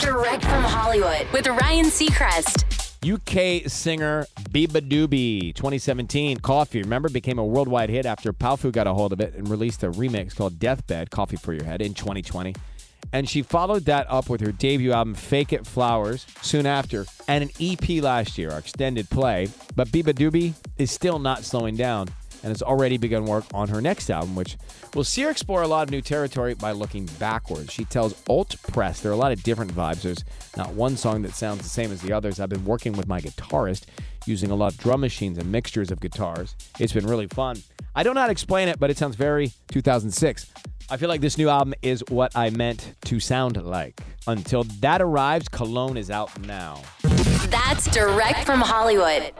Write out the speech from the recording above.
Direct from Hollywood with Ryan Seacrest. UK singer Beabadoobee, 2017, Coffee, remember, became a worldwide hit after Powfu got a hold of it and released a remix called Deathbed, Coffee for Your Head, in 2020. And she followed that up with her debut album, Fake It Flowers, soon after, and an EP last year, our extended play. But Beabadoobee is still not slowing down and has already begun work on her next album, which will see her explore a lot of new territory by looking backwards. She tells Alt Press there are a lot of different vibes. There's not one song that sounds the same as the others. I've been working with my guitarist using a lot of drum machines and mixtures of guitars. It's been really fun. I don't know how to explain it, but it sounds very 2006. I feel like this new album is what I meant to sound like. Until that arrives, Cologne is out now. That's direct from Hollywood.